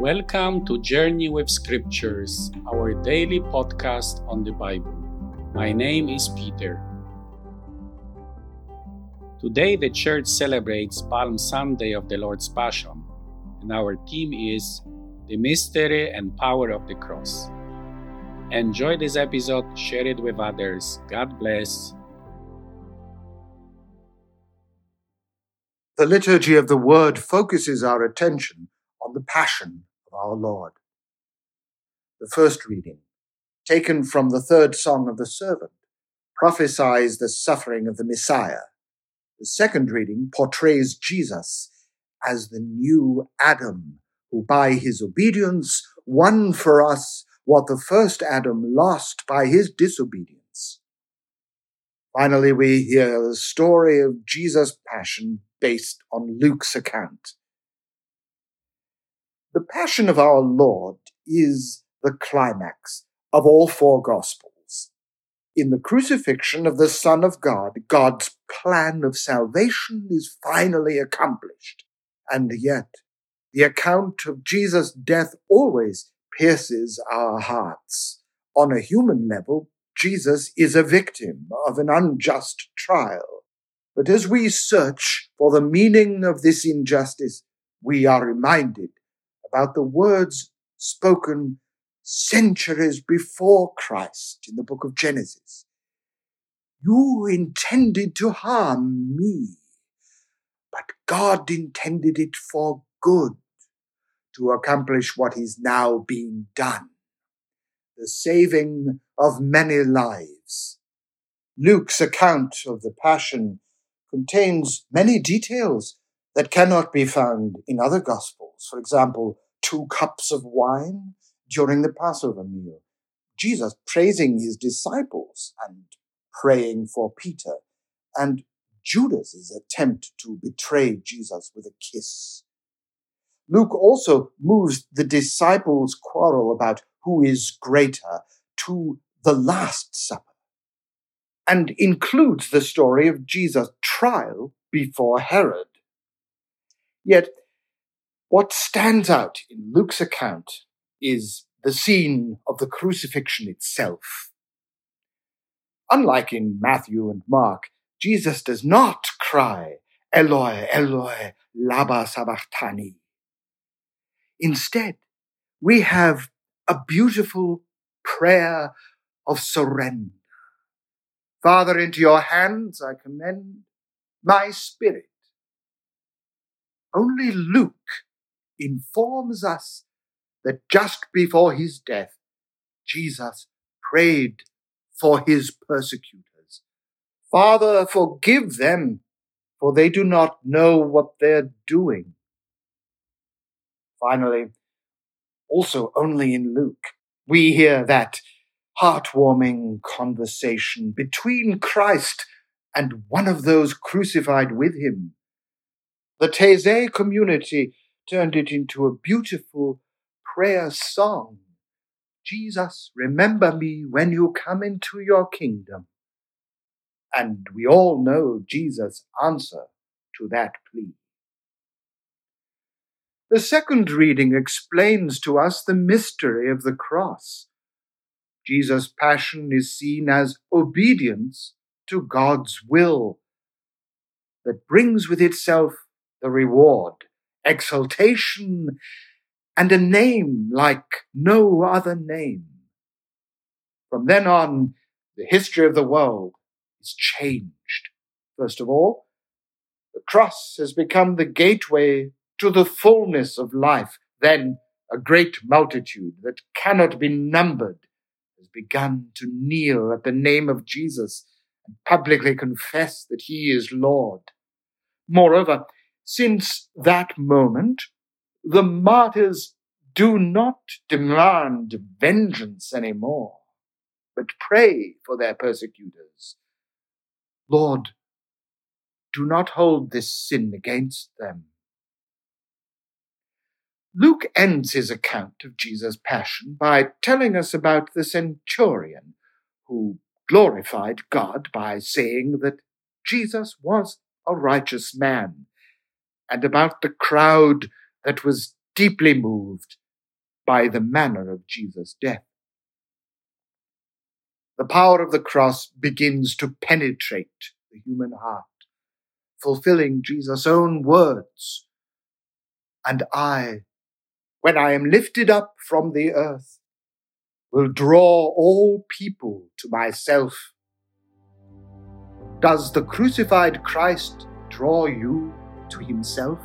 Welcome to Journey with Scriptures, our daily podcast on the Bible. My name is Peter. Today, the church celebrates Palm Sunday of the Lord's Passion, and our theme is The Mystery and Power of the Cross. Enjoy this episode, share it with others. God bless. The liturgy of the Word focuses our attention on the Passion our Lord. The first reading, taken from the third song of the servant, prophesies the suffering of the Messiah. The second reading portrays Jesus as the new Adam, who by his obedience won for us what the first Adam lost by his disobedience. Finally, we hear the story of Jesus' passion based on Luke's account. The Passion of our Lord is the climax of all four Gospels. In the crucifixion of the Son of God, God's plan of salvation is finally accomplished. And yet, the account of Jesus' death always pierces our hearts. On a human level, Jesus is a victim of an unjust trial. But as we search for the meaning of this injustice, we are reminded about the words spoken centuries before Christ in the book of Genesis. You intended to harm me, but God intended it for good to accomplish what is now being done the saving of many lives. Luke's account of the Passion contains many details that cannot be found in other Gospels. For example, two cups of wine during the Passover meal, Jesus praising his disciples and praying for Peter, and Judas's attempt to betray Jesus with a kiss. Luke also moves the disciples' quarrel about who is greater to the Last Supper and includes the story of Jesus' trial before Herod. Yet, what stands out in Luke's account is the scene of the crucifixion itself. Unlike in Matthew and Mark, Jesus does not cry, Eloi, Eloi, lama sabachthani. Instead, we have a beautiful prayer of surrender. Father, into your hands I commend my spirit. Only Luke informs us that just before his death, Jesus prayed for his persecutors. Father, forgive them, for they do not know what they're doing. Finally, also only in Luke, we hear that heartwarming conversation between Christ and one of those crucified with him. The Taizé community turned it into a beautiful prayer song. Jesus, remember me when you come into your kingdom. And we all know Jesus' answer to that plea. The second reading explains to us the mystery of the cross. Jesus' passion is seen as obedience to God's will that brings with itself the reward, exaltation, and a name like no other name. From then on, the history of the world is changed. First of all, the cross has become the gateway to the fullness of life. Then a great multitude that cannot be numbered has begun to kneel at the name of Jesus and publicly confess that he is Lord. Moreover, since that moment, the martyrs do not demand vengeance anymore, but pray for their persecutors. Lord, do not hold this sin against them. Luke ends his account of Jesus' passion by telling us about the centurion who glorified God by saying that Jesus was a righteous man, and about the crowd that was deeply moved by the manner of Jesus' death. The power of the cross begins to penetrate the human heart, fulfilling Jesus' own words. And I, when I am lifted up from the earth, will draw all people to myself. Does the crucified Christ draw you to himself?